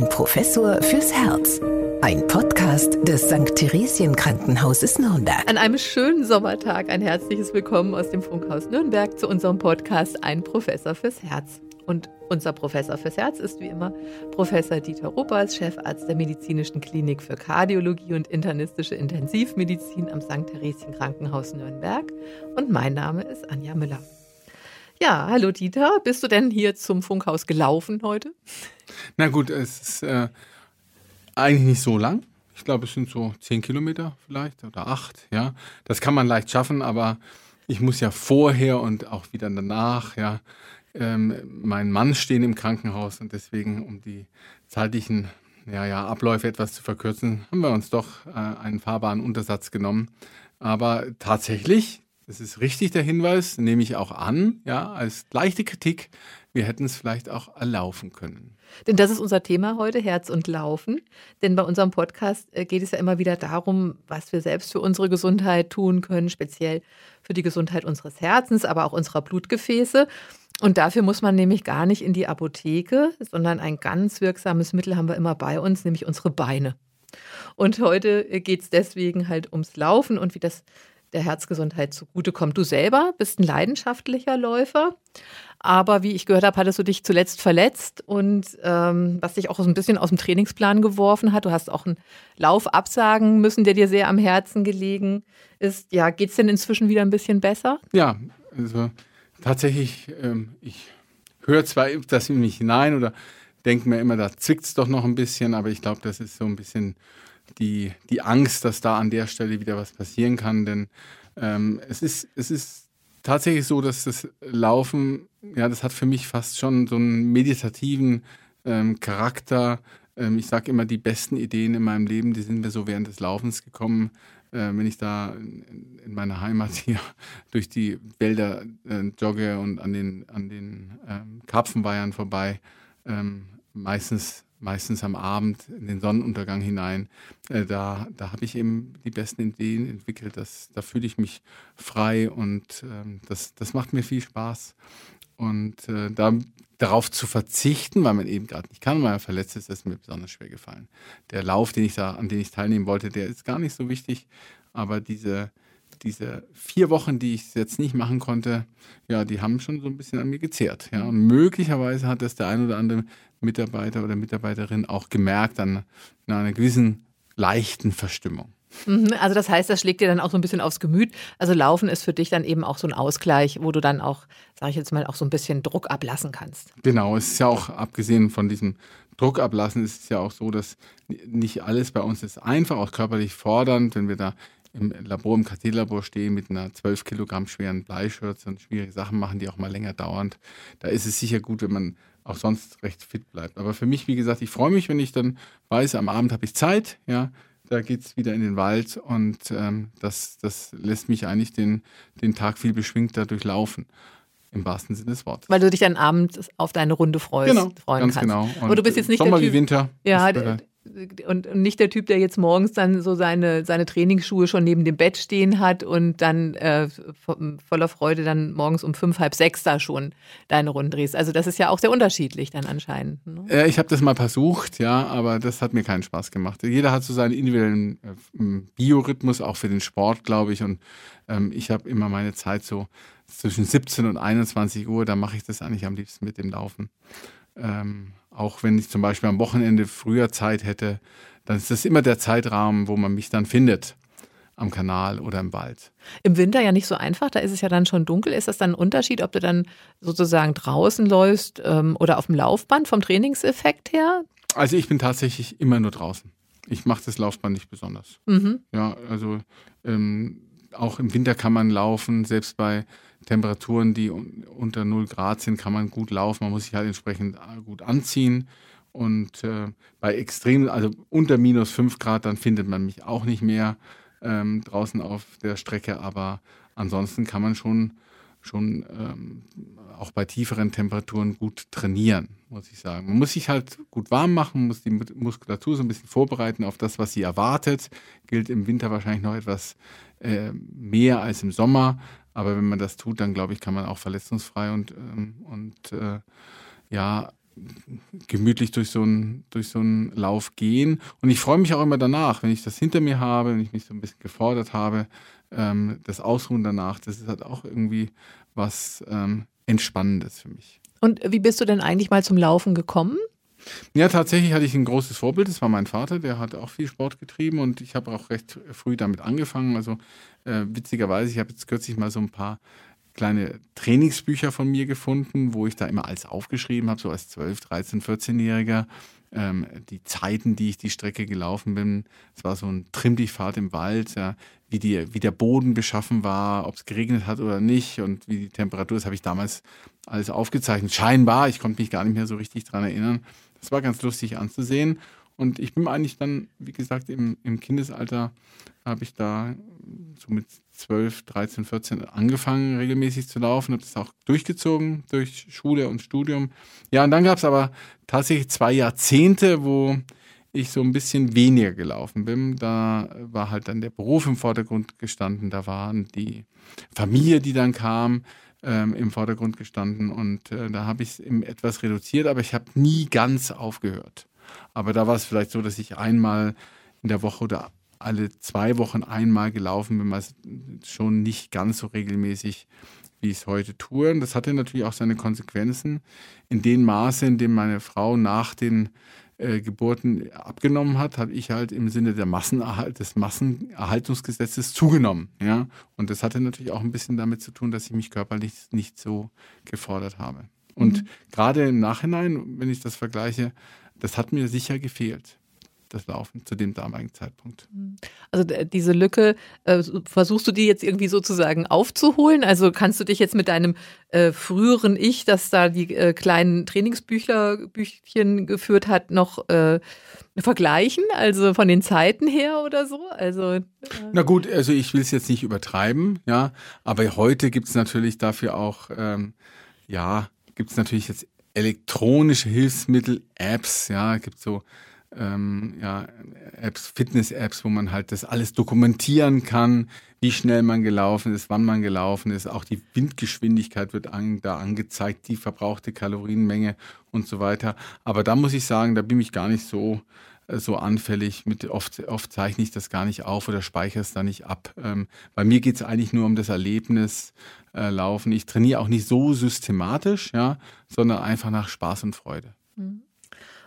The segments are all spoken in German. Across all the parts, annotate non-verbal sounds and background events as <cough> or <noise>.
Ein Professor fürs Herz. Ein Podcast des St. Theresien Krankenhauses Nürnberg. An einem schönen Sommertag ein herzliches Willkommen aus dem Funkhaus Nürnberg zu unserem Podcast Ein Professor fürs Herz. Und unser Professor fürs Herz ist wie immer Professor Dieter Ruppers, Chefarzt der Medizinischen Klinik für Kardiologie und internistische Intensivmedizin am St. Theresien Krankenhaus Nürnberg. Und mein Name ist Anja Müller. Ja, hallo Dieter, bist du denn hier zum Funkhaus gelaufen heute? Na gut, es ist äh, eigentlich nicht so lang. Ich glaube, es sind so zehn Kilometer vielleicht oder acht. Ja, das kann man leicht schaffen, aber ich muss ja vorher und auch wieder danach, ja, ähm, mein Mann stehen im Krankenhaus und deswegen, um die zeitlichen ja, ja, Abläufe etwas zu verkürzen, haben wir uns doch äh, einen fahrbaren Untersatz genommen. Aber tatsächlich, das ist richtig der Hinweis, nehme ich auch an, ja, als leichte Kritik. Wir hätten es vielleicht auch erlaufen können. Denn das ist unser Thema heute, Herz und Laufen. Denn bei unserem Podcast äh, geht es ja immer wieder darum, was wir selbst für unsere Gesundheit tun können, speziell für die Gesundheit unseres Herzens, aber auch unserer Blutgefäße. Und dafür muss man nämlich gar nicht in die Apotheke, sondern ein ganz wirksames Mittel haben wir immer bei uns, nämlich unsere Beine. Und heute geht es deswegen halt ums Laufen und wie das der Herzgesundheit zugutekommt. Du selber bist ein leidenschaftlicher Läufer, aber wie ich gehört habe, hattest du dich zuletzt verletzt und ähm, was dich auch so ein bisschen aus dem Trainingsplan geworfen hat. Du hast auch einen Lauf absagen müssen, der dir sehr am Herzen gelegen ist. Ja, geht es denn inzwischen wieder ein bisschen besser? Ja, also tatsächlich, ähm, ich höre zwar das in mich hinein oder denke mir immer, da zwickt es doch noch ein bisschen, aber ich glaube, das ist so ein bisschen die, die Angst, dass da an der Stelle wieder was passieren kann. Denn ähm, es, ist, es ist tatsächlich so, dass das Laufen, ja, das hat für mich fast schon so einen meditativen ähm, Charakter. Ähm, ich sage immer, die besten Ideen in meinem Leben, die sind mir so während des Laufens gekommen. Äh, wenn ich da in, in, meiner Heimat <laughs> hier durch die Wälder äh, jogge und an den, an den ähm, Karpfenweihern vorbei, ähm, meistens meistens am Abend in den Sonnenuntergang hinein. Äh, da da habe ich eben die besten Ideen entwickelt. Das, da fühle ich mich frei und ähm, das, das macht mir viel Spaß. Und äh, da, darauf zu verzichten, weil man eben gerade nicht kann, weil man verletzt ist, ist mir besonders schwer gefallen. Der Lauf, den ich da, an den ich teilnehmen wollte, der ist gar nicht so wichtig, aber diese, diese vier Wochen, die ich jetzt nicht machen konnte, ja, die haben schon so ein bisschen an mir gezehrt. Ja. Und möglicherweise hat das der ein oder andere Mitarbeiter oder Mitarbeiterin auch gemerkt an, an einer gewissen leichten Verstimmung. Mhm, also das heißt, das schlägt dir dann auch so ein bisschen aufs Gemüt. Also Laufen ist für dich dann eben auch so ein Ausgleich, wo du dann auch, sage ich jetzt mal, auch so ein bisschen Druck ablassen kannst. Genau, es ist ja auch abgesehen von diesem Druck ablassen, ist es ja auch so, dass nicht alles bei uns ist einfach, auch körperlich fordernd, wenn wir da im Labor, im KT-Labor stehen mit einer 12 Kilogramm schweren Bleischürze und schwierige Sachen machen, die auch mal länger dauern. Da ist es sicher gut, wenn man auch sonst recht fit bleibt. Aber für mich, wie gesagt, ich freue mich, wenn ich dann weiß, am Abend habe ich Zeit, ja, da geht es wieder in den Wald und ähm, das, das lässt mich eigentlich den, den Tag viel beschwingter durchlaufen. Im wahrsten Sinne des Wortes. Weil du dich dann abends auf deine Runde freust. Genau, freuen ganz kannst. genau. Und Aber du bist jetzt nicht Sommer der typ, wie Winter. Ja, und nicht der Typ, der jetzt morgens dann so seine, seine Trainingsschuhe schon neben dem Bett stehen hat und dann äh, voller Freude dann morgens um fünf, halb sechs da schon deine Runde drehst. Also das ist ja auch sehr unterschiedlich dann anscheinend. Ne? Äh, ich habe das mal versucht, ja, aber das hat mir keinen Spaß gemacht. Jeder hat so seinen individuellen äh, Biorhythmus, auch für den Sport, glaube ich. Und ähm, ich habe immer meine Zeit so zwischen 17 und 21 Uhr, da mache ich das eigentlich am liebsten mit dem Laufen. Ähm, auch wenn ich zum Beispiel am Wochenende früher Zeit hätte, dann ist das immer der Zeitrahmen, wo man mich dann findet. Am Kanal oder im Wald. Im Winter ja nicht so einfach, da ist es ja dann schon dunkel. Ist das dann ein Unterschied, ob du dann sozusagen draußen läufst ähm, oder auf dem Laufband vom Trainingseffekt her? Also ich bin tatsächlich immer nur draußen. Ich mache das Laufband nicht besonders. Mhm. Ja, also ähm, auch im Winter kann man laufen, selbst bei Temperaturen, die unter 0 Grad sind, kann man gut laufen. Man muss sich halt entsprechend äh, gut anziehen. Und äh, bei extremen, also unter minus 5 Grad, dann findet man mich auch nicht mehr ähm, draußen auf der Strecke. Aber ansonsten kann man schon, schon ähm, auch bei tieferen Temperaturen gut trainieren, muss ich sagen. Man muss sich halt gut warm machen, muss die Muskulatur so ein bisschen vorbereiten auf das, was sie erwartet. Gilt im Winter wahrscheinlich noch etwas äh, mehr als im Sommer. Aber wenn man das tut, dann glaube ich, kann man auch verletzungsfrei und, ähm, und äh, ja, gemütlich durch so, einen, durch so einen Lauf gehen. Und ich freue mich auch immer danach, wenn ich das hinter mir habe, wenn ich mich so ein bisschen gefordert habe, ähm, das Ausruhen danach, das ist halt auch irgendwie was ähm, Entspannendes für mich. Und wie bist du denn eigentlich mal zum Laufen gekommen? Ja, tatsächlich hatte ich ein großes Vorbild. Das war mein Vater, der hat auch viel Sport getrieben und ich habe auch recht früh damit angefangen. Also äh, witzigerweise, ich habe jetzt kürzlich mal so ein paar kleine Trainingsbücher von mir gefunden, wo ich da immer alles aufgeschrieben habe, so als 12, 13, 14-Jähriger. Ähm, die Zeiten, die ich die Strecke gelaufen bin. Es war so ein Trimm-dich-Fahrt im Wald, ja, wie, die, wie der Boden beschaffen war, ob es geregnet hat oder nicht und wie die Temperatur ist, habe ich damals alles aufgezeichnet. Scheinbar, ich konnte mich gar nicht mehr so richtig dran erinnern. Das war ganz lustig anzusehen. Und ich bin eigentlich dann, wie gesagt, im, im Kindesalter habe ich da so mit 12, 13, 14 angefangen, regelmäßig zu laufen, habe das auch durchgezogen durch Schule und Studium. Ja, und dann gab es aber tatsächlich zwei Jahrzehnte, wo ich so ein bisschen weniger gelaufen bin. Da war halt dann der Beruf im Vordergrund gestanden, da waren die Familie, die dann kam, ähm, im Vordergrund gestanden und äh, da habe ich es etwas reduziert, aber ich habe nie ganz aufgehört. Aber da war es vielleicht so, dass ich einmal in der Woche oder alle zwei Wochen einmal gelaufen bin, also schon nicht ganz so regelmäßig, wie ich es heute tue. Und das hatte natürlich auch seine Konsequenzen. In dem Maße, in dem meine Frau nach den äh, Geburten abgenommen hat, habe ich halt im Sinne der Massenerhalt, des Massenerhaltungsgesetzes zugenommen. Ja? Und das hatte natürlich auch ein bisschen damit zu tun, dass ich mich körperlich nicht so gefordert habe. Und mhm. gerade im Nachhinein, wenn ich das vergleiche, das hat mir sicher gefehlt das Laufen zu dem damaligen Zeitpunkt. Also diese Lücke, äh, versuchst du die jetzt irgendwie sozusagen aufzuholen? Also kannst du dich jetzt mit deinem äh, früheren Ich, das da die äh, kleinen Trainingsbüchchen geführt hat, noch äh, vergleichen? Also von den Zeiten her oder so? Also, äh Na gut, also ich will es jetzt nicht übertreiben, ja, aber heute gibt es natürlich dafür auch, ähm, ja, gibt es natürlich jetzt elektronische Hilfsmittel, Apps, ja, gibt so ähm, ja, Apps, Fitness-Apps, wo man halt das alles dokumentieren kann, wie schnell man gelaufen ist, wann man gelaufen ist. Auch die Windgeschwindigkeit wird an, da angezeigt, die verbrauchte Kalorienmenge und so weiter. Aber da muss ich sagen, da bin ich gar nicht so so anfällig. Mit, oft, oft zeichne ich das gar nicht auf oder speichere es da nicht ab. Ähm, bei mir geht es eigentlich nur um das Erlebnis äh, Laufen. Ich trainiere auch nicht so systematisch, ja, sondern einfach nach Spaß und Freude. Mhm.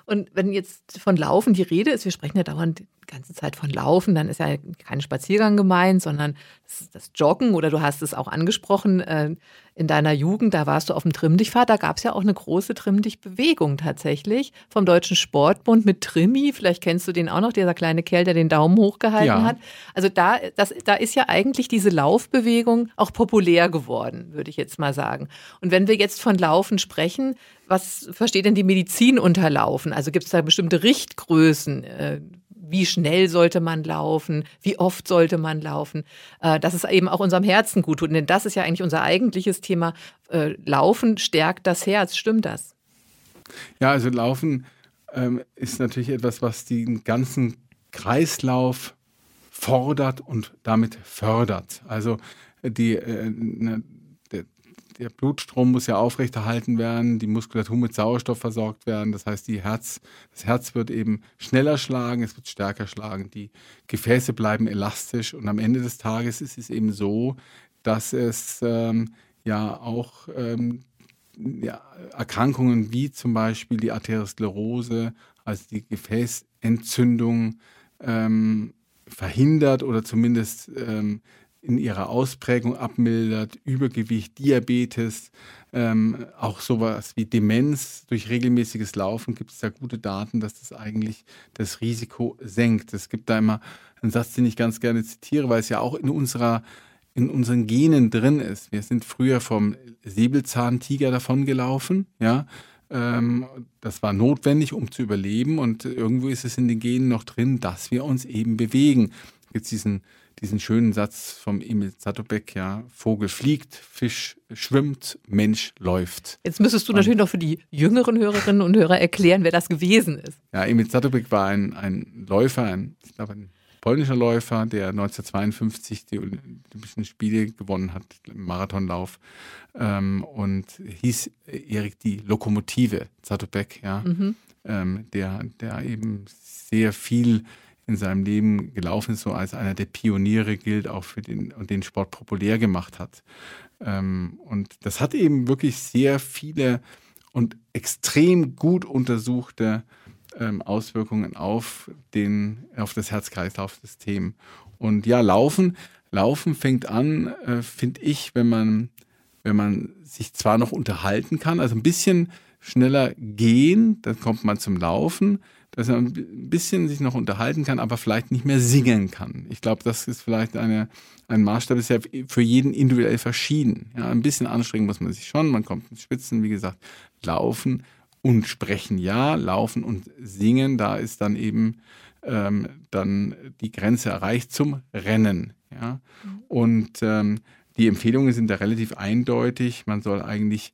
Und wenn jetzt von Laufen die Rede ist, wir sprechen ja dauernd ganze Zeit von Laufen, dann ist ja kein Spaziergang gemeint, sondern das, das Joggen oder du hast es auch angesprochen, äh, in deiner Jugend, da warst du auf dem Trimm-Dich-Fahrt, da gab es ja auch eine große Trimm-Dich-Bewegung tatsächlich vom Deutschen Sportbund mit Trimmi, vielleicht kennst du den auch noch, dieser kleine Kerl, der den Daumen hochgehalten ja. hat. Also da, das, da ist ja eigentlich diese Laufbewegung auch populär geworden, würde ich jetzt mal sagen. Und wenn wir jetzt von Laufen sprechen, was versteht denn die Medizin unter Laufen? Also gibt es da bestimmte Richtgrößen? Äh, wie schnell sollte man laufen? Wie oft sollte man laufen? Äh, dass es eben auch unserem Herzen gut tut. Denn das ist ja eigentlich unser eigentliches Thema. Äh, laufen stärkt das Herz. Stimmt das? Ja, also Laufen ähm, ist natürlich etwas, was den ganzen Kreislauf fordert und damit fördert. Also die, äh, ne, der Blutstrom muss ja aufrechterhalten werden, die Muskulatur mit Sauerstoff versorgt werden. Das heißt, die Herz, das Herz wird eben schneller schlagen, es wird stärker schlagen, die Gefäße bleiben elastisch und am Ende des Tages ist es eben so, dass es ähm, ja auch ähm, ja, Erkrankungen wie zum Beispiel die Arteriosklerose, also die Gefäßentzündung, ähm, verhindert oder zumindest ähm, in ihrer Ausprägung abmildert, Übergewicht, Diabetes, ähm, auch sowas wie Demenz. Durch regelmäßiges Laufen gibt es da gute Daten, dass das eigentlich das Risiko senkt. Es gibt da immer einen Satz, den ich ganz gerne zitiere, weil es ja auch in unserer in unseren Genen drin ist. Wir sind früher vom Säbelzahntiger davon gelaufen, ja. Ähm, das war notwendig, um zu überleben und irgendwo ist es in den Genen noch drin, dass wir uns eben bewegen. Jetzt diesen diesen schönen Satz vom Emil Zatopek, ja, Vogel fliegt, Fisch schwimmt, Mensch läuft. Jetzt müsstest du und, natürlich noch für die jüngeren Hörerinnen und Hörer erklären, wer das gewesen ist. Ja, Emil Zatopek war ein, ein Läufer, ein, ich glaube, ein polnischer Läufer, der 1952 die Olympischen Spiele gewonnen hat im Marathonlauf ähm, und hieß Erik die Lokomotive Zatopek, ja, mhm. ähm, der, der eben sehr viel in seinem Leben gelaufen ist, so als einer der Pioniere gilt, auch für den und den Sport populär gemacht hat. Ähm, und das hat eben wirklich sehr viele und extrem gut untersuchte ähm, Auswirkungen auf, den, auf das Herz-Kreislauf-System. Und ja, Laufen, Laufen fängt an, äh, finde ich, wenn man, wenn man sich zwar noch unterhalten kann, also ein bisschen schneller gehen, dann kommt man zum Laufen, dass man ein bisschen sich noch unterhalten kann, aber vielleicht nicht mehr singen kann. Ich glaube, das ist vielleicht eine, ein Maßstab, ist ja für jeden individuell verschieden. Ja, ein bisschen anstrengen muss man sich schon, man kommt ins Spitzen, wie gesagt, laufen und sprechen ja, laufen und singen, da ist dann eben ähm, dann die Grenze erreicht zum Rennen. Ja? Und ähm, die Empfehlungen sind da relativ eindeutig. Man soll eigentlich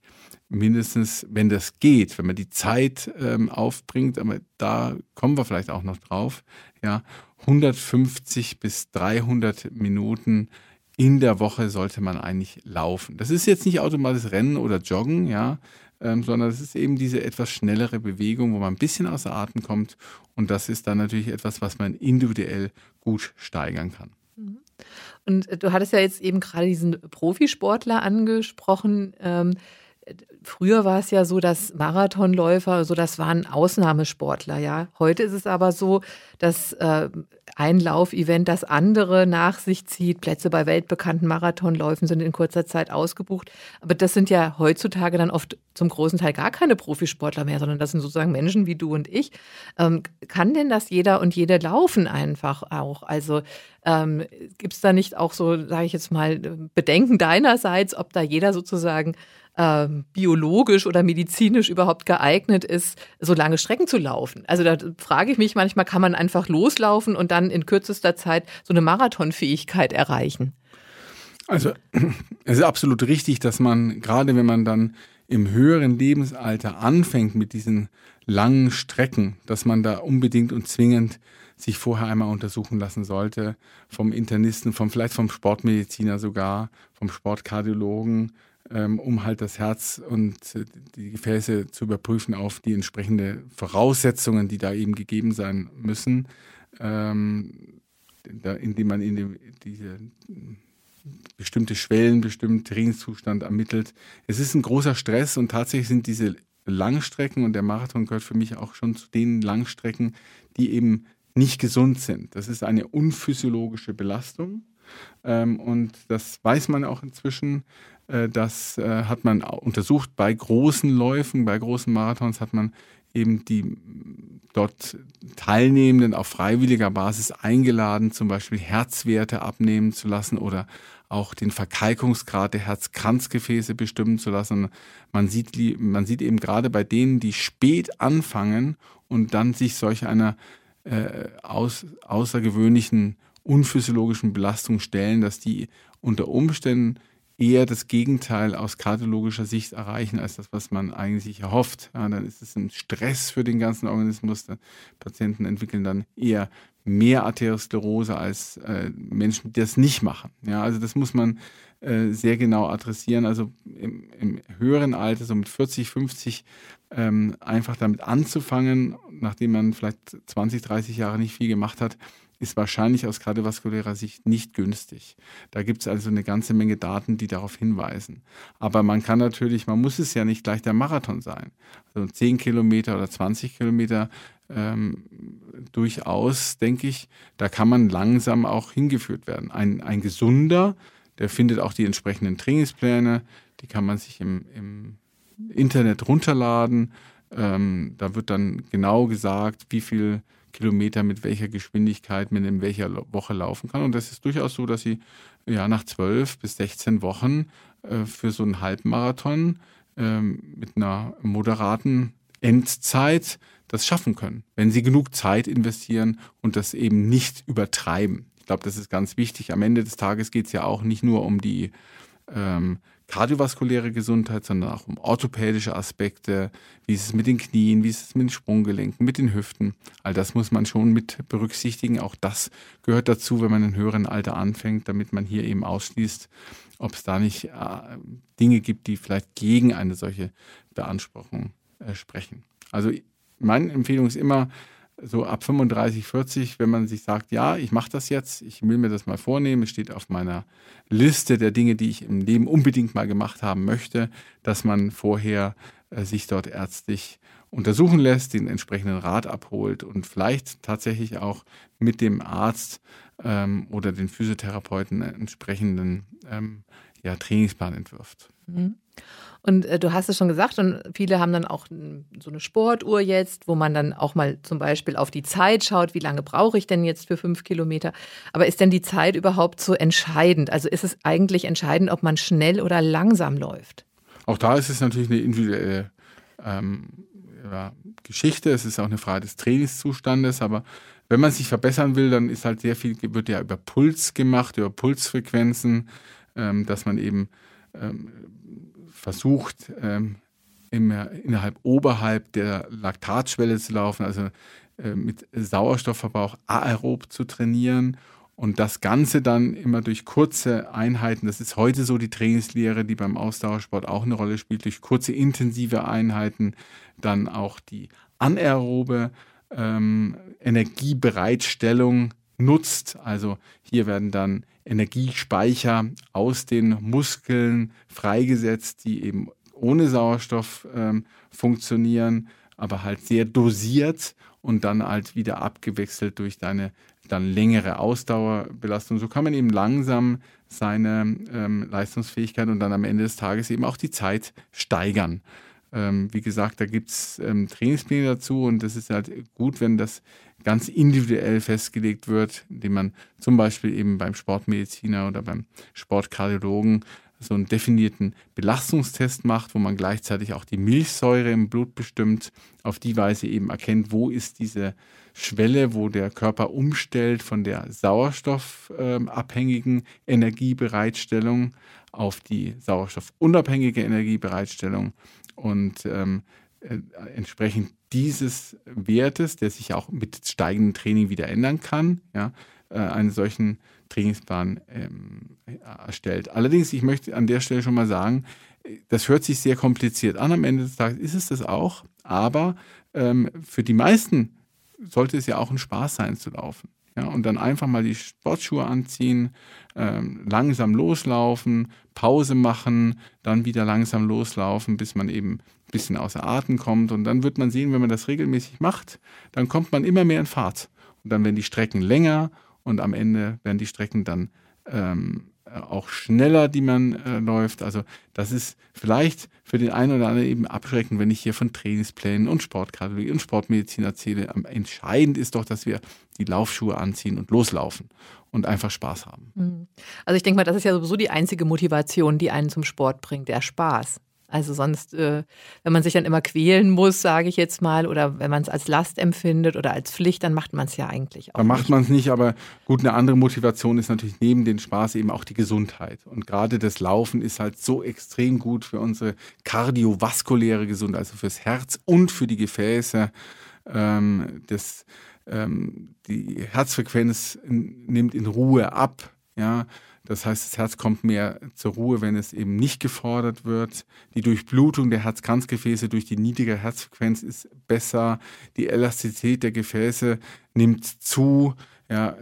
mindestens, wenn das geht, wenn man die Zeit ähm, aufbringt, aber da kommen wir vielleicht auch noch drauf, ja, 150 bis 300 Minuten in der Woche sollte man eigentlich laufen. Das ist jetzt nicht automatisch Rennen oder Joggen, ja, ähm, sondern es ist eben diese etwas schnellere Bewegung, wo man ein bisschen außer Atem kommt. Und das ist dann natürlich etwas, was man individuell gut steigern kann. Mhm. Und du hattest ja jetzt eben gerade diesen Profisportler angesprochen. Ähm, früher war es ja so, dass Marathonläufer, so das waren Ausnahmesportler, ja. Heute ist es aber so, dass äh, ein Laufevent das andere nach sich zieht. Plätze bei weltbekannten Marathonläufen sind in kurzer Zeit ausgebucht. Aber das sind ja heutzutage dann oft zum großen Teil gar keine Profisportler mehr, sondern das sind sozusagen Menschen wie du und ich. Ähm, kann denn das jeder und jede laufen einfach auch? Also ähm, gibt es da nicht auch so, sage ich jetzt mal, Bedenken deinerseits, ob da jeder sozusagen ähm, biologisch oder medizinisch überhaupt geeignet ist, so lange Strecken zu laufen. Also da frage ich mich manchmal, kann man einfach loslaufen und dann in kürzester Zeit so eine Marathonfähigkeit erreichen? Also <clears throat> es ist absolut richtig, dass man, gerade wenn man dann im höheren Lebensalter anfängt mit diesen langen Strecken, dass man da unbedingt und zwingend sich vorher einmal untersuchen lassen sollte vom Internisten, vom vielleicht vom Sportmediziner sogar, vom Sportkardiologen, um halt das Herz und die Gefäße zu überprüfen auf die entsprechende Voraussetzungen, die da eben gegeben sein müssen, ähm, da, indem man in die, diese bestimmte Schwellen, bestimmten Trainingszustand ermittelt. Es ist ein großer Stress und tatsächlich sind diese Langstrecken und der Marathon gehört für mich auch schon zu den Langstrecken, die eben nicht gesund sind. Das ist eine unphysiologische Belastung. Ähm, und das weiß man auch inzwischen. Äh, das äh, hat man untersucht bei großen Läufen, bei großen Marathons hat man eben die dort Teilnehmenden auf freiwilliger Basis eingeladen, zum Beispiel Herzwerte abnehmen zu lassen oder auch den Verkalkungsgrad der Herzkranzgefäße bestimmen zu lassen. Man sieht, man sieht eben gerade bei denen, die spät anfangen und dann sich solch einer äh, aus, außergewöhnlichen unphysiologischen Belastung stellen, dass die unter Umständen eher das Gegenteil aus kardiologischer Sicht erreichen, als das, was man eigentlich erhofft. Ja, dann ist es ein Stress für den ganzen Organismus. Die Patienten entwickeln dann eher mehr Arteriosklerose als äh, Menschen, die das nicht machen. Ja, also das muss man äh, sehr genau adressieren. Also im, im, höheren Alter, so mit 40, 50, ähm, einfach damit anzufangen, nachdem man vielleicht 20, 30 Jahre nicht viel gemacht hat, ist wahrscheinlich aus kardiovaskulärer Sicht nicht günstig. Da gibt es also eine ganze Menge Daten, die darauf hinweisen. Aber man kann natürlich, man muss es ja nicht gleich der Marathon sein. Also 10 Kilometer oder 20 Kilometer ähm, durchaus, denke ich, da kann man langsam auch hingeführt werden. Ein, ein gesunder, der findet auch die entsprechenden Trainingspläne, die kann man sich im, im Internet runterladen. Ähm, da wird dann genau gesagt, wie viel Kilometer mit welcher Geschwindigkeit man in welcher Woche laufen kann. Und das ist durchaus so, dass sie ja nach 12 bis 16 Wochen äh, für so einen Halbmarathon äh, mit einer moderaten Endzeit das schaffen können, wenn sie genug Zeit investieren und das eben nicht übertreiben. Ich glaube, das ist ganz wichtig. Am Ende des Tages geht es ja auch nicht nur um die ähm, kardiovaskuläre Gesundheit, sondern auch um orthopädische Aspekte. Wie ist es mit den Knien, wie ist es mit den Sprunggelenken, mit den Hüften? All das muss man schon mit berücksichtigen. Auch das gehört dazu, wenn man in höheren Alter anfängt, damit man hier eben ausschließt, ob es da nicht äh, Dinge gibt, die vielleicht gegen eine solche Beanspruchung äh, sprechen. Also meine Empfehlung ist immer, so ab 35, 40, wenn man sich sagt, ja, ich mache das jetzt, ich will mir das mal vornehmen, es steht auf meiner Liste der Dinge, die ich im Leben unbedingt mal gemacht haben möchte, dass man vorher äh, sich dort ärztlich untersuchen lässt, den entsprechenden Rat abholt und vielleicht tatsächlich auch mit dem Arzt ähm, oder den Physiotherapeuten entsprechenden ähm, ja, Trainingsplan entwirft. Mhm. Und äh, du hast es schon gesagt, und viele haben dann auch so eine Sportuhr jetzt, wo man dann auch mal zum Beispiel auf die Zeit schaut, wie lange brauche ich denn jetzt für fünf Kilometer. Aber ist denn die Zeit überhaupt so entscheidend? Also ist es eigentlich entscheidend, ob man schnell oder langsam läuft? Auch da ist es natürlich eine individuelle ähm, ja, Geschichte. Es ist auch eine Frage des Trainingszustandes, aber wenn man sich verbessern will, dann ist halt sehr viel, wird ja über Puls gemacht, über Pulsfrequenzen, ähm, dass man eben ähm, versucht, ähm, immer innerhalb oberhalb der Laktatschwelle zu laufen, also äh, mit Sauerstoffverbrauch aerob zu trainieren und das Ganze dann immer durch kurze Einheiten, das ist heute so die Trainingslehre, die beim Ausdauersport auch eine Rolle spielt, durch kurze intensive Einheiten dann auch die anaerobe ähm, Energiebereitstellung nutzt. Also hier werden dann Energiespeicher aus den Muskeln freigesetzt, die eben ohne Sauerstoff ähm, funktionieren, aber halt sehr dosiert und dann halt wieder abgewechselt durch deine dann längere Ausdauerbelastung. So kann man eben langsam seine ähm, Leistungsfähigkeit und dann am Ende des Tages eben auch die Zeit steigern. Ähm, wie gesagt, da gibt es ähm, Trainingspläne dazu und das ist halt gut, wenn das ganz individuell festgelegt wird, indem man zum Beispiel eben beim Sportmediziner oder beim Sportkardiologen so einen definierten Belastungstest macht, wo man gleichzeitig auch die Milchsäure im Blut bestimmt, auf die Weise eben erkennt, wo ist diese Schwelle, wo der Körper umstellt von der sauerstoffabhängigen Energiebereitstellung auf die sauerstoffunabhängige Energiebereitstellung und ähm, äh, entsprechend dieses Wertes, der sich auch mit steigendem Training wieder ändern kann, ja, äh, einen solchen Trainingsplan ähm, erstellt. Allerdings, ich möchte an der Stelle schon mal sagen, das hört sich sehr kompliziert an. Am Ende des Tages ist es das auch, aber ähm, für die meisten sollte es ja auch ein Spaß sein zu laufen. Ja, und dann einfach mal die Sportschuhe anziehen, ähm, langsam loslaufen, Pause machen, dann wieder langsam loslaufen, bis man eben ein bisschen außer Atem kommt. Und dann wird man sehen, wenn man das regelmäßig macht, dann kommt man immer mehr in Fahrt. Und dann werden die Strecken länger und am Ende werden die Strecken dann ähm, äh, auch schneller, die man äh, läuft. Also das ist vielleicht für den einen oder anderen eben abschreckend, wenn ich hier von Trainingsplänen und Sportkardiologie und Sportmedizin erzähle. Entscheidend ist doch, dass wir die Laufschuhe anziehen und loslaufen und einfach Spaß haben. Mhm. Also ich denke mal, das ist ja sowieso die einzige Motivation, die einen zum Sport bringt, der Spaß. Also sonst, äh, wenn man sich dann immer quälen muss, sage ich jetzt mal, oder wenn man es als Last empfindet oder als Pflicht, dann macht man es ja eigentlich auch. Dann macht man es nicht, aber gut, eine andere Motivation ist natürlich neben dem Spaß eben auch die Gesundheit. Und gerade das Laufen ist halt so extrem gut für unsere kardiovaskuläre Gesundheit, also fürs Herz und für die Gefäße. Ähm, das, ähm, die Herzfrequenz nimmt in Ruhe ab. Ja, das heißt, das Herz kommt mehr zur Ruhe, wenn es eben nicht gefordert wird. Die Durchblutung der Herzkranzgefäße durch die niedrige Herzfrequenz ist besser. Die Elastizität der Gefäße nimmt zu. Ja,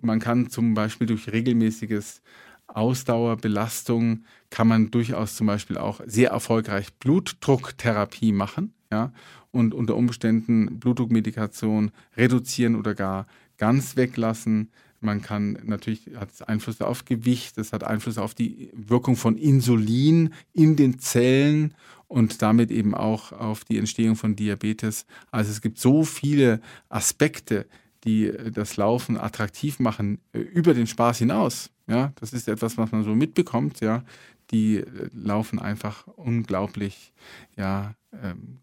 man kann zum Beispiel durch regelmäßiges Ausdauerbelastung kann man durchaus zum Beispiel auch sehr erfolgreich Blutdrucktherapie machen, ja, und unter Umständen Blutdruckmedikation reduzieren oder gar ganz weglassen. Man kann natürlich, hat es Einfluss auf Gewicht, es hat Einfluss auf die Wirkung von Insulin in den Zellen und damit eben auch auf die Entstehung von Diabetes. Also es gibt so viele Aspekte, die äh, das Laufen attraktiv machen, äh, über den Spaß hinaus. Ja, das ist etwas, was man so mitbekommt. Ja, die äh, laufen einfach unglaublich, ja, ähm,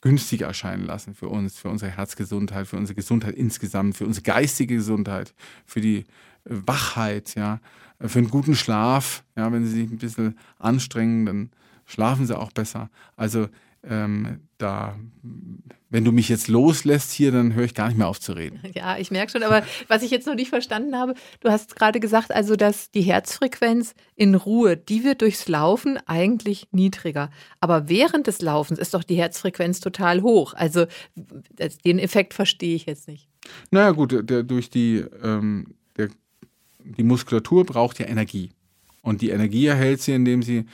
günstiger erscheinen lassen für uns, für unsere Herzgesundheit, für unsere Gesundheit insgesamt, für unsere geistige Gesundheit, für die Wachheit, ja, für einen guten Schlaf. Ja, wenn sie sich ein bisschen anstrengen, dann schlafen sie auch besser. Also ähm, da, wenn du mich jetzt loslässt hier, dann höre ich gar nicht mehr auf zu reden. Ja, ich merke schon, aber was ich jetzt noch nicht verstanden habe, du hast gerade gesagt, also dass die Herzfrequenz in Ruhe, die wird durchs Laufen eigentlich niedriger. Aber während des Laufens ist doch die Herzfrequenz total hoch. Also den Effekt verstehe ich jetzt nicht. Naja gut, der, durch die, ähm, der, die Muskulatur braucht ja Energie. Und die Energie erhält sie, indem sie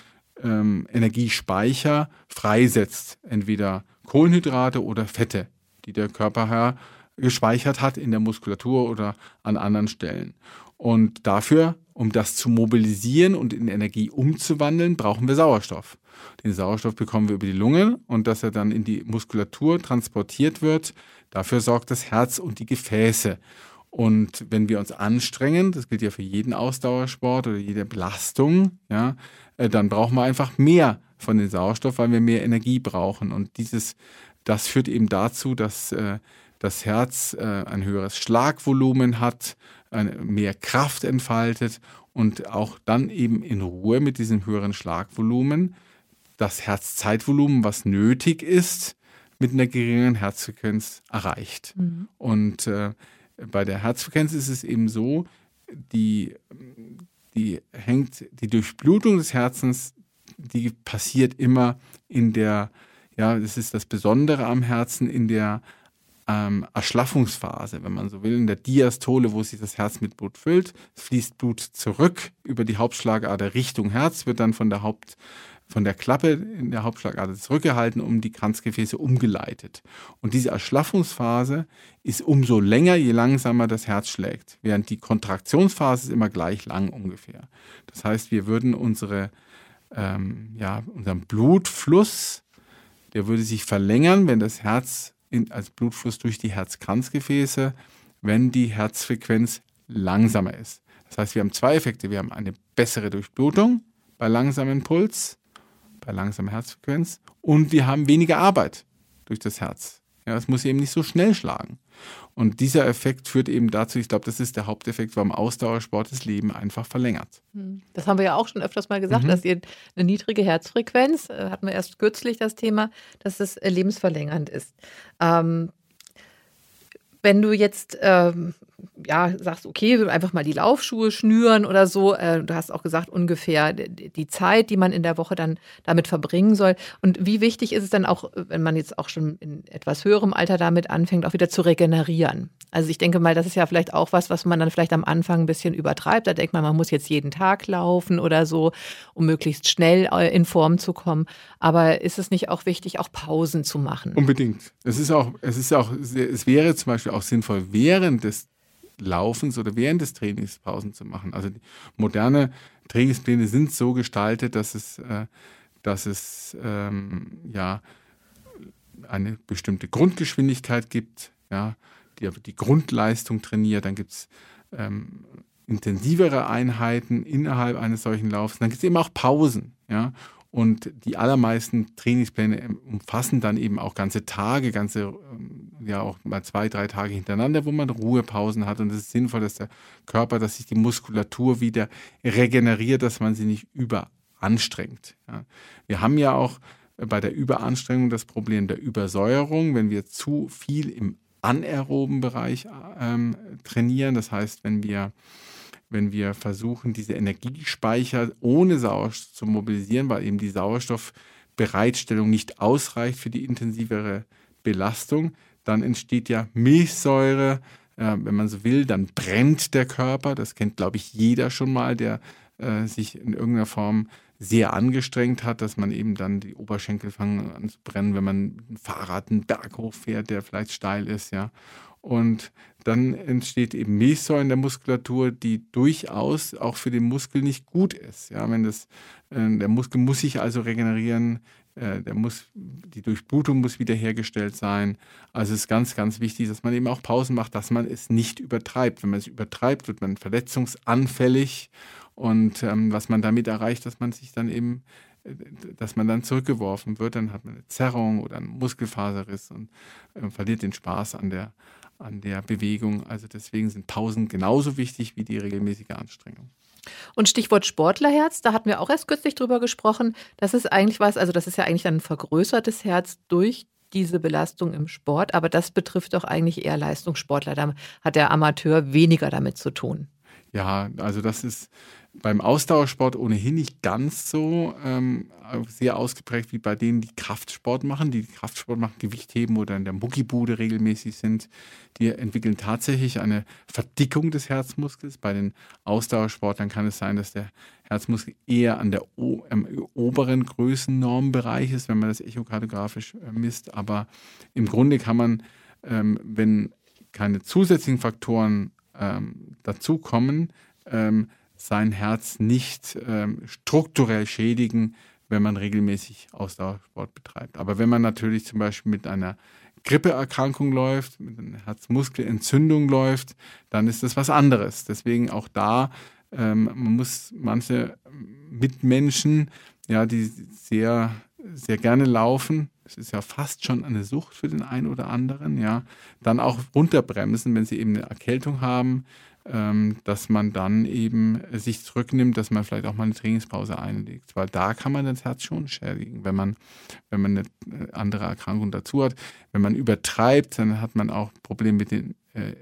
ähm, Energiespeicher freisetzt. Entweder Kohlenhydrate oder Fette, die der Körper gespeichert hat in der Muskulatur oder an anderen Stellen. Und dafür, um das zu mobilisieren und in Energie umzuwandeln, brauchen wir Sauerstoff. Den Sauerstoff bekommen wir über die Lunge und dass er dann in die Muskulatur transportiert wird, dafür sorgt das Herz und die Gefäße. Und wenn wir uns anstrengen, das gilt ja für jeden Ausdauersport oder jede Belastung, ja, dann brauchen wir einfach mehr von dem Sauerstoff, weil wir mehr Energie brauchen. Und dieses, das führt eben dazu, dass äh, das Herz äh, ein höheres Schlagvolumen hat, mehr Kraft entfaltet und auch dann eben in Ruhe mit diesem höheren Schlagvolumen das Herzzeitvolumen, was nötig ist, mit einer geringeren Herzfrequenz erreicht. Mhm. Und äh, bei der Herzfrequenz ist es eben so, die, die hängt, die Durchblutung des Herzens, die passiert immer in der, ja, das ist das Besondere am Herzen, in der ähm, Erschlaffungsphase, wenn man so will, in der Diastole, wo sich das Herz mit Blut füllt. Fließt Blut zurück über die Hauptschlagader Richtung Herz, wird dann von der Haupt von der Klappe in der Hauptschlagader zurückgehalten, um die Kranzgefäße umgeleitet. Und diese Erschlaffungsphase ist umso länger, je langsamer das Herz schlägt, während die Kontraktionsphase ist immer gleich lang ungefähr. Das heißt, wir würden unsere, ähm, ja, unseren Blutfluss, der würde sich verlängern, wenn das Herz in, als Blutfluss durch die Herzkranzgefäße, wenn die Herzfrequenz langsamer ist. Das heißt, wir haben zwei Effekte. Wir haben eine bessere Durchblutung bei langsamem Puls bei langsamer Herzfrequenz und wir haben weniger Arbeit durch das Herz. Ja, es muss eben nicht so schnell schlagen. Und dieser Effekt führt eben dazu, ich glaube, das ist der Haupteffekt, warum Ausdauersport das Leben einfach verlängert. Hm. Das haben wir ja auch schon öfters mal gesagt, mhm. dass ihr eine niedrige Herzfrequenz, äh, hatten wir erst kürzlich das Thema, dass es äh, lebensverlängernd ist. Ähm, wenn du jetzt ähm, ja, sagst, okay, einfach mal die Laufschuhe schnüren oder so. Äh, du hast auch gesagt, ungefähr die Zeit, die man in der Woche dann damit verbringen soll. Und wie wichtig ist es dann auch, wenn man jetzt auch schon in etwas höherem Alter damit anfängt, auch wieder zu regenerieren? Also ich denke mal, das ist ja vielleicht auch was, was man dann vielleicht am Anfang ein bisschen übertreibt. Da denkt man, man muss jetzt jeden Tag laufen oder so, um möglichst schnell äh, in Form zu kommen. Aber ist es nicht auch wichtig, auch Pausen zu machen? Unbedingt. Es ist auch, es ist auch, es wäre zum Beispiel auch sinnvoll, während des Laufens oder während des Trainings Pausen zu machen. Also moderne Trainingspläne sind so gestaltet, dass es, äh, dass es ähm, ja eine bestimmte Grundgeschwindigkeit gibt, ja, die die Grundleistung trainiert. Dann gibt es ähm, intensivere Einheiten innerhalb eines solchen Laufs. Dann gibt es eben auch Pausen. Ja, und die allermeisten Trainingspläne umfassen dann eben auch ganze Tage, ganze, ähm, ja auch mal zwei, drei Tage hintereinander, wo man Ruhepausen hat. Und es ist sinnvoll, dass der Körper, dass sich die Muskulatur wieder regeneriert, dass man sie nicht überanstrengt. Ja. Wir haben ja auch bei der Überanstrengung das Problem der Übersäuerung, wenn wir zu viel im anaeroben Bereich ähm, trainieren. Das heißt, wenn wir wenn wir versuchen, diese Energiespeicher ohne Sauerstoff zu mobilisieren, weil eben die Sauerstoffbereitstellung nicht ausreicht für die intensivere Belastung, dann entsteht ja Milchsäure. Äh, wenn man so will, dann brennt der Körper. Das kennt, glaube ich, jeder schon mal, der äh, sich in irgendeiner Form sehr angestrengt hat, dass man eben dann die Oberschenkel fangen an zu brennen, wenn man ein Fahrrad einen Berg hochfährt, der vielleicht steil ist, ja. Und dann entsteht eben Milchsäure in der Muskulatur, die durchaus auch für den Muskel nicht gut ist. Ja, wenn das, äh, der Muskel muss sich also regenerieren, äh, der muss, die Durchblutung muss wiederhergestellt sein. Also es ist ganz, ganz wichtig, dass man eben auch Pausen macht, dass man es nicht übertreibt. Wenn man es übertreibt, wird man verletzungsanfällig und ähm, was man damit erreicht, dass man sich dann eben äh, dass man dann zurückgeworfen wird, dann hat man eine Zerrung oder einen Muskelfaserriss und äh, verliert den Spaß an der, an der Bewegung. Also deswegen sind Pausen genauso wichtig wie die regelmäßige Anstrengung. Und Stichwort Sportlerherz, da hatten wir auch erst kürzlich drüber gesprochen. Das ist eigentlich was, also das ist ja eigentlich ein vergrößertes Herz durch diese Belastung im Sport, aber das betrifft doch eigentlich eher Leistungssportler. Da hat der Amateur weniger damit zu tun. Ja, also das ist beim Ausdauersport ohnehin nicht ganz so ähm, sehr ausgeprägt wie bei denen, die Kraftsport machen, die Kraftsport machen, Gewicht heben oder in der Muckibude regelmäßig sind. Die entwickeln tatsächlich eine Verdickung des Herzmuskels. Bei den Ausdauersportlern kann es sein, dass der Herzmuskel eher an der o am oberen Größennormbereich ist, wenn man das echokardiografisch äh, misst. Aber im Grunde kann man, ähm, wenn keine zusätzlichen Faktoren ähm, dazukommen, ähm, sein Herz nicht ähm, strukturell schädigen, wenn man regelmäßig Ausdauersport betreibt. Aber wenn man natürlich zum Beispiel mit einer Grippeerkrankung läuft, mit einer Herzmuskelentzündung läuft, dann ist das was anderes. Deswegen auch da, ähm, man muss manche Mitmenschen, ja, die sehr, sehr gerne laufen, das ist ja fast schon eine Sucht für den einen oder anderen, ja, dann auch runterbremsen, wenn sie eben eine Erkältung haben, ähm, dass man dann eben sich zurücknimmt, dass man vielleicht auch mal eine Trainingspause einlegt. Weil da kann man das Herz schon schädigen, wenn man, wenn man eine äh, andere Erkrankung dazu hat. Wenn man übertreibt, dann hat man auch Probleme mit dem äh,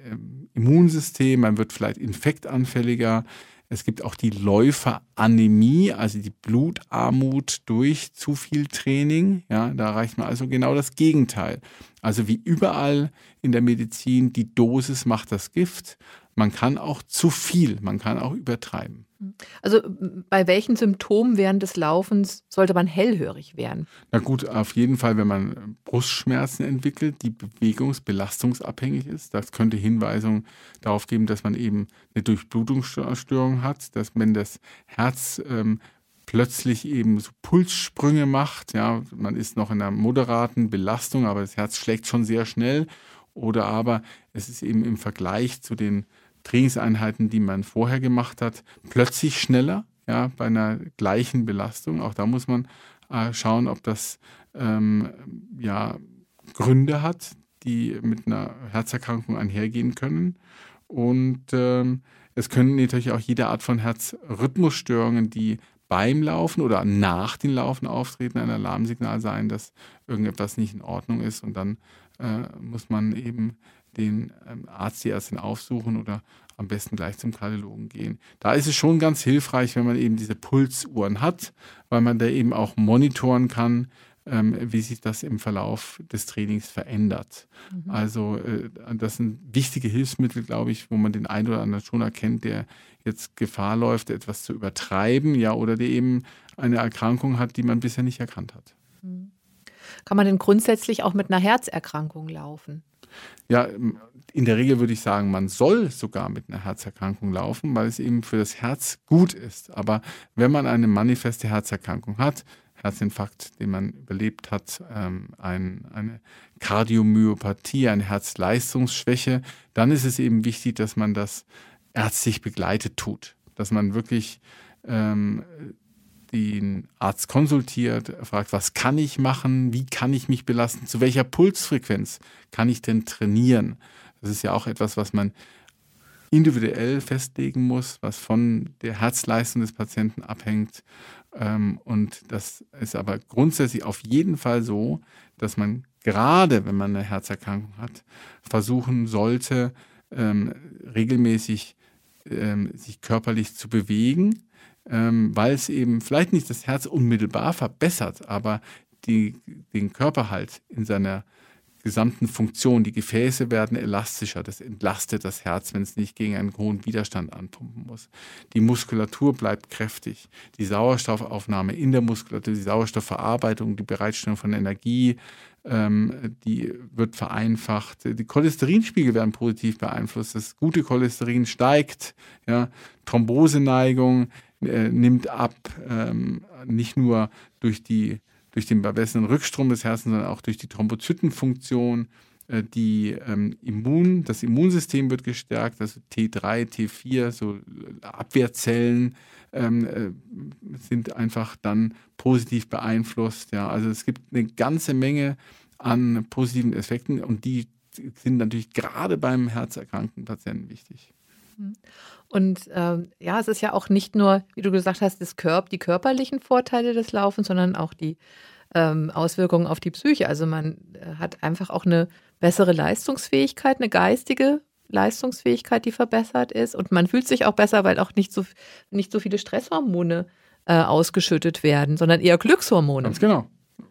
Immunsystem, man wird vielleicht infektanfälliger. Es gibt auch die Läuferanämie, also die Blutarmut durch zu viel Training. Ja, da erreicht man also genau das Gegenteil. Also wie überall in der Medizin, die Dosis macht das Gift man kann auch zu viel, man kann auch übertreiben. Also bei welchen Symptomen während des Laufens sollte man hellhörig werden? Na gut, auf jeden Fall, wenn man Brustschmerzen entwickelt, die bewegungsbelastungsabhängig ist. Das könnte Hinweisungen darauf geben, dass man eben eine Durchblutungsstörung hat, dass wenn das Herz ähm, plötzlich eben so Pulssprünge macht, ja, man ist noch in einer moderaten Belastung, aber das Herz schlägt schon sehr schnell. Oder aber es ist eben im Vergleich zu den Trainingseinheiten, die man vorher gemacht hat, plötzlich schneller, ja, bei einer gleichen Belastung. Auch da muss man äh, schauen, ob das ähm, ja, Gründe hat, die mit einer Herzerkrankung einhergehen können. Und ähm, es können natürlich auch jede Art von Herzrhythmusstörungen, die beim Laufen oder nach dem Laufen auftreten, ein Alarmsignal sein, dass irgendetwas nicht in Ordnung ist. Und dann äh, muss man eben den ähm, Arzt, die Ärztin aufsuchen oder am besten gleich zum Kardiologen gehen. Da ist es schon ganz hilfreich, wenn man eben diese Pulsuhren hat, weil man da eben auch monitoren kann, ähm, wie sich das im Verlauf des Trainings verändert. Mhm. Also äh, das sind wichtige Hilfsmittel, glaube ich, wo man den einen oder anderen schon erkennt, der jetzt Gefahr läuft, etwas zu übertreiben, ja, oder der eben eine Erkrankung hat, die man bisher nicht erkannt hat. Mhm. Kann man denn grundsätzlich auch mit einer Herzerkrankung laufen? Ja, in der Regel würde ich sagen, man soll sogar mit einer Herzerkrankung laufen, weil es eben für das Herz gut ist. Aber wenn man eine manifeste Herzerkrankung hat, Herzinfarkt, den man überlebt hat, ähm, ein, eine Kardiomyopathie, eine Herzleistungsschwäche, dann ist es eben wichtig, dass man das ärztlich begleitet tut. Dass man wirklich ähm, den Arzt konsultiert, fragt, was kann ich machen, wie kann ich mich belasten, zu welcher Pulsfrequenz kann ich denn trainieren. Das ist ja auch etwas, was man individuell festlegen muss, was von der Herzleistung des Patienten abhängt. Ähm, und das ist aber grundsätzlich auf jeden Fall so, dass man gerade, wenn man eine Herzerkrankung hat, versuchen sollte, ähm, regelmäßig ähm, sich körperlich zu bewegen ähm, weil es eben vielleicht nicht das Herz unmittelbar verbessert, aber die, den Körper halt in seiner gesamten Funktion, die Gefäße werden elastischer, das entlastet das Herz, wenn es nicht gegen einen hohen Widerstand anpumpen muss. Die Muskulatur bleibt kräftig, die Sauerstoffaufnahme in der Muskulatur, die Sauerstoffverarbeitung, die Bereitstellung von Energie, ähm, die wird vereinfacht. Die Cholesterinspiegel werden positiv beeinflusst, das gute Cholesterin steigt, ja, Thromboseneigung, äh, nimmt ab, ähm, nicht nur durch, die, durch den besseren Rückstrom des Herzens, sondern auch durch die Thrombozytenfunktion. Äh, die ähm, Immun, das Immunsystem wird gestärkt, also T3, T4, so Abwehrzellen ähm, äh, sind einfach dann positiv beeinflusst. Ja. Also es gibt eine ganze Menge an positiven Effekten und die sind natürlich gerade beim herzerkrankten Patienten wichtig. Und ähm, ja, es ist ja auch nicht nur, wie du gesagt hast, das Körp die körperlichen Vorteile des Laufens, sondern auch die ähm, Auswirkungen auf die Psyche. Also man äh, hat einfach auch eine bessere Leistungsfähigkeit, eine geistige Leistungsfähigkeit, die verbessert ist. Und man fühlt sich auch besser, weil auch nicht so, nicht so viele Stresshormone äh, ausgeschüttet werden, sondern eher Glückshormone. Ganz genau.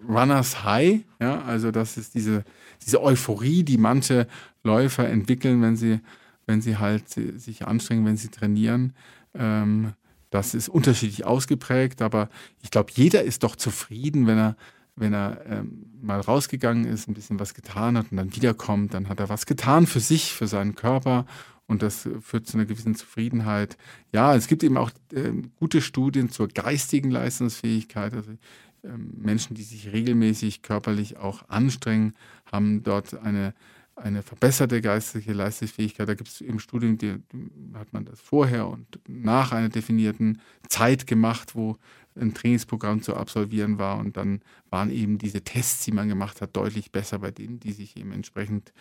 Runners High, ja, also das ist diese, diese Euphorie, die manche Läufer entwickeln, wenn sie wenn sie halt sich anstrengen, wenn sie trainieren. Ähm, das ist unterschiedlich ausgeprägt, aber ich glaube, jeder ist doch zufrieden, wenn er, wenn er ähm, mal rausgegangen ist, ein bisschen was getan hat und dann wiederkommt, dann hat er was getan für sich, für seinen Körper und das führt zu einer gewissen Zufriedenheit. Ja, es gibt eben auch äh, gute Studien zur geistigen Leistungsfähigkeit. Also äh, Menschen, die sich regelmäßig körperlich auch anstrengen, haben dort eine eine verbesserte geistige Leistungsfähigkeit. Da gibt es im Studium, die, hat man das vorher und nach einer definierten Zeit gemacht, wo ein Trainingsprogramm zu absolvieren war. Und dann waren eben diese Tests, die man gemacht hat, deutlich besser bei denen, die sich eben entsprechend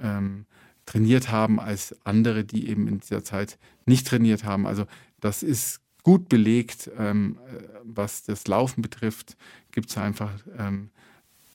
ähm, trainiert haben, als andere, die eben in dieser Zeit nicht trainiert haben. Also das ist gut belegt, ähm, äh, was das Laufen betrifft, gibt es einfach ähm,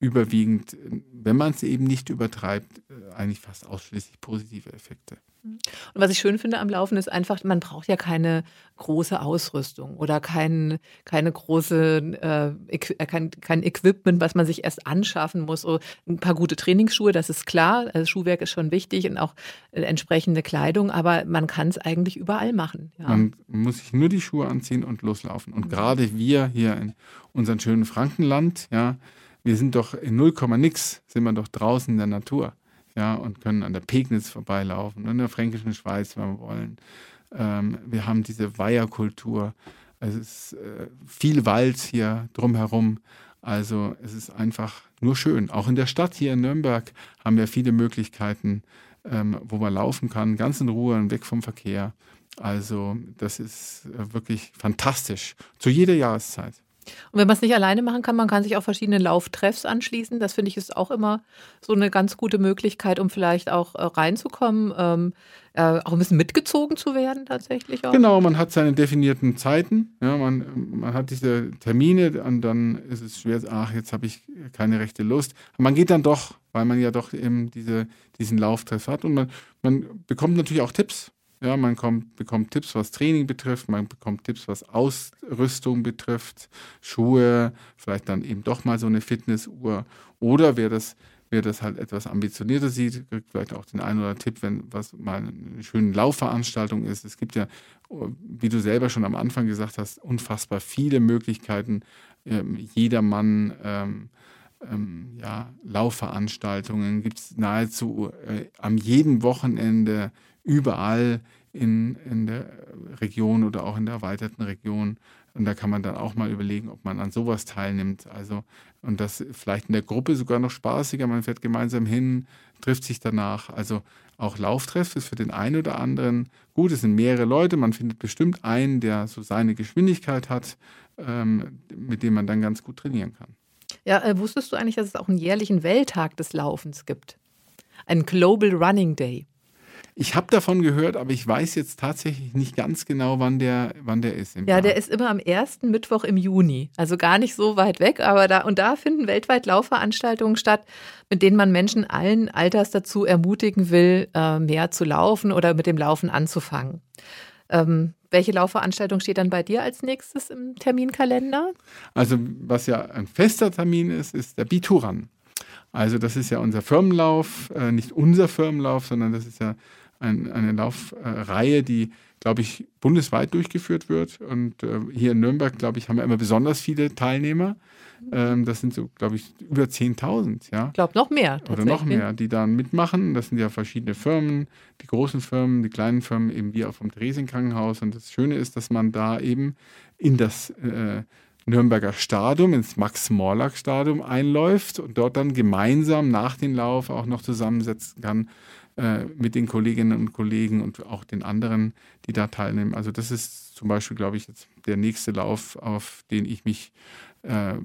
überwiegend, wenn man es eben nicht übertreibt, äh, eigentlich fast ausschließlich positive Effekte. Und was ich schön finde am Laufen ist einfach, man braucht ja keine große Ausrüstung oder kein, keine große, äh, äh, kein, kein Equipment, was man sich erst anschaffen muss. So ein paar gute Trainingsschuhe, das ist klar. Also Schuhwerk ist schon wichtig und auch äh, entsprechende Kleidung, aber man kann es eigentlich überall machen. Ja. Man muss sich nur die Schuhe anziehen und loslaufen. Und mhm. gerade wir hier in unserem schönen Frankenland, ja, wir sind doch in 0, nix, sind wir doch draußen in der Natur. Ja, und können an der Pegnitz vorbeilaufen, in der fränkischen Schweiz, wenn wir wollen. Ähm, wir haben diese Weiherkultur. Es ist äh, viel Wald hier drumherum. Also es ist einfach nur schön. Auch in der Stadt hier in Nürnberg haben wir viele Möglichkeiten, ähm, wo man laufen kann, ganz in Ruhe und weg vom Verkehr. Also das ist äh, wirklich fantastisch. Zu jeder Jahreszeit. Und wenn man es nicht alleine machen kann, man kann sich auch verschiedene Lauftreffs anschließen. Das finde ich ist auch immer so eine ganz gute Möglichkeit, um vielleicht auch äh, reinzukommen, ähm, äh, auch ein bisschen mitgezogen zu werden tatsächlich. Auch. Genau, man hat seine definierten Zeiten, ja, man, man hat diese Termine und dann ist es schwer, ach, jetzt habe ich keine rechte Lust. man geht dann doch, weil man ja doch eben diese, diesen Lauftreff hat und man, man bekommt natürlich auch Tipps. Ja, man kommt, bekommt Tipps, was Training betrifft, man bekommt Tipps, was Ausrüstung betrifft, Schuhe, vielleicht dann eben doch mal so eine Fitnessuhr. Oder wer das, wer das halt etwas ambitionierter sieht, kriegt vielleicht auch den einen oder anderen Tipp, wenn was mal eine schöne Laufveranstaltung ist. Es gibt ja, wie du selber schon am Anfang gesagt hast, unfassbar viele Möglichkeiten. Ähm, jedermann ähm, ähm, ja, Laufveranstaltungen gibt es nahezu äh, am jedem Wochenende überall in, in der Region oder auch in der erweiterten Region. Und da kann man dann auch mal überlegen, ob man an sowas teilnimmt. Also, und das vielleicht in der Gruppe sogar noch spaßiger. Man fährt gemeinsam hin, trifft sich danach. Also auch Lauftreff ist für den einen oder anderen gut. Es sind mehrere Leute. Man findet bestimmt einen, der so seine Geschwindigkeit hat, ähm, mit dem man dann ganz gut trainieren kann. Ja, äh, wusstest du eigentlich, dass es auch einen jährlichen Welttag des Laufens gibt? Ein Global Running Day. Ich habe davon gehört, aber ich weiß jetzt tatsächlich nicht ganz genau, wann der, wann der ist. ja, Jahr. der ist immer am ersten Mittwoch im Juni. Also gar nicht so weit weg, aber da und da finden weltweit Laufveranstaltungen statt, mit denen man Menschen allen Alters dazu ermutigen will, äh, mehr zu laufen oder mit dem Laufen anzufangen. Ähm, welche Laufveranstaltung steht dann bei dir als nächstes im Terminkalender? Also, was ja ein fester Termin ist, ist der Bituran. Also, das ist ja unser Firmenlauf, äh, nicht unser Firmenlauf, sondern das ist ja ein, eine Laufreihe, die, glaube ich, bundesweit durchgeführt wird. Und äh, hier in Nürnberg, glaube ich, haben wir immer besonders viele Teilnehmer. Ähm, das sind so, glaube ich, über 10.000, ja. Ich glaube, noch mehr. Oder noch mehr, die da mitmachen. Das sind ja verschiedene Firmen, die großen Firmen, die kleinen Firmen, eben wie auch vom Theresienkrankenhaus. Und das Schöne ist, dass man da eben in das äh, Nürnberger Stadium, ins Max-Morlock-Stadium einläuft und dort dann gemeinsam nach dem Lauf auch noch zusammensetzen kann äh, mit den Kolleginnen und Kollegen und auch den anderen, die da teilnehmen. Also das ist zum Beispiel, glaube ich, jetzt der nächste Lauf, auf den ich mich äh,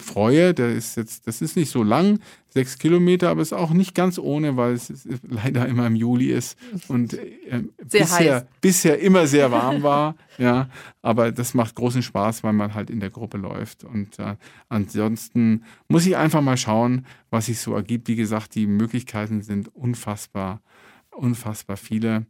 freue. Der ist jetzt, das ist nicht so lang, sechs Kilometer, aber ist auch nicht ganz ohne, weil es <laughs> leider immer im Juli ist und äh, bisher, bisher immer sehr warm <laughs> war. ja, aber das macht großen Spaß, weil man halt in der Gruppe läuft. Und äh, ansonsten muss ich einfach mal schauen, was sich so ergibt. Wie gesagt, die Möglichkeiten sind unfassbar, unfassbar viele.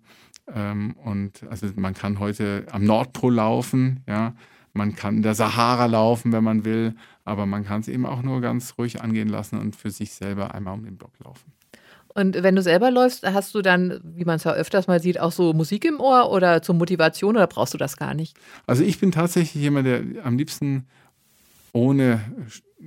Ähm, und also man kann heute am Nordpol laufen, ja. Man kann in der Sahara laufen, wenn man will, aber man kann es eben auch nur ganz ruhig angehen lassen und für sich selber einmal um den Block laufen. Und wenn du selber läufst, hast du dann, wie man es ja öfters mal sieht, auch so Musik im Ohr oder zur Motivation oder brauchst du das gar nicht? Also ich bin tatsächlich jemand, der am liebsten ohne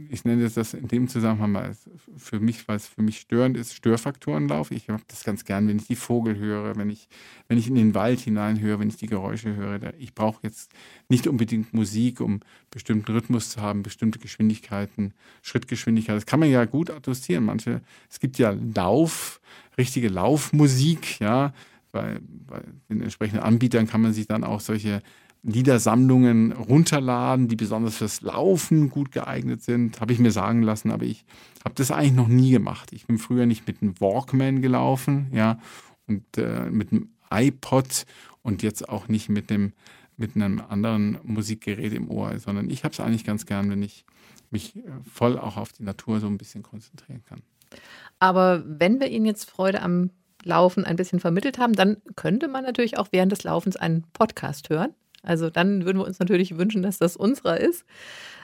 ich nenne das in dem Zusammenhang mal für mich, es für mich störend ist, Störfaktorenlauf. Ich habe das ganz gern, wenn ich die Vogel höre, wenn ich, wenn ich in den Wald hinein höre, wenn ich die Geräusche höre. Ich brauche jetzt nicht unbedingt Musik, um bestimmten Rhythmus zu haben, bestimmte Geschwindigkeiten, Schrittgeschwindigkeit. Das kann man ja gut adjustieren. Manche, es gibt ja Lauf, richtige Laufmusik, ja. Bei, bei den entsprechenden Anbietern kann man sich dann auch solche Liedersammlungen runterladen, die besonders fürs Laufen gut geeignet sind, habe ich mir sagen lassen, aber ich habe das eigentlich noch nie gemacht. Ich bin früher nicht mit einem Walkman gelaufen, ja, und äh, mit einem iPod und jetzt auch nicht mit dem mit einem anderen Musikgerät im Ohr, sondern ich habe es eigentlich ganz gern, wenn ich mich äh, voll auch auf die Natur so ein bisschen konzentrieren kann. Aber wenn wir Ihnen jetzt Freude am Laufen ein bisschen vermittelt haben, dann könnte man natürlich auch während des Laufens einen Podcast hören. Also dann würden wir uns natürlich wünschen, dass das unserer ist.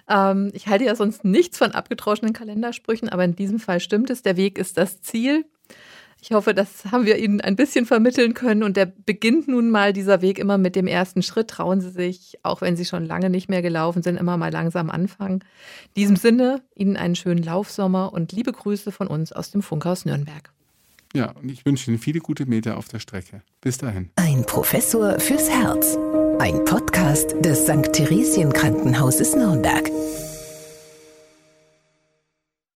Ähm, ich halte ja sonst nichts von abgetroschenen Kalendersprüchen, aber in diesem Fall stimmt es. Der Weg ist das Ziel. Ich hoffe, das haben wir Ihnen ein bisschen vermitteln können. Und der beginnt nun mal dieser Weg immer mit dem ersten Schritt. Trauen Sie sich, auch wenn Sie schon lange nicht mehr gelaufen sind, immer mal langsam anfangen. In diesem Sinne, Ihnen einen schönen Laufsommer und liebe Grüße von uns aus dem Funkhaus Nürnberg. Ja, und ich wünsche Ihnen viele gute Meter auf der Strecke. Bis dahin. Ein Professor fürs Herz. Ein Podcast des St. Theresien Krankenhauses Nürnberg.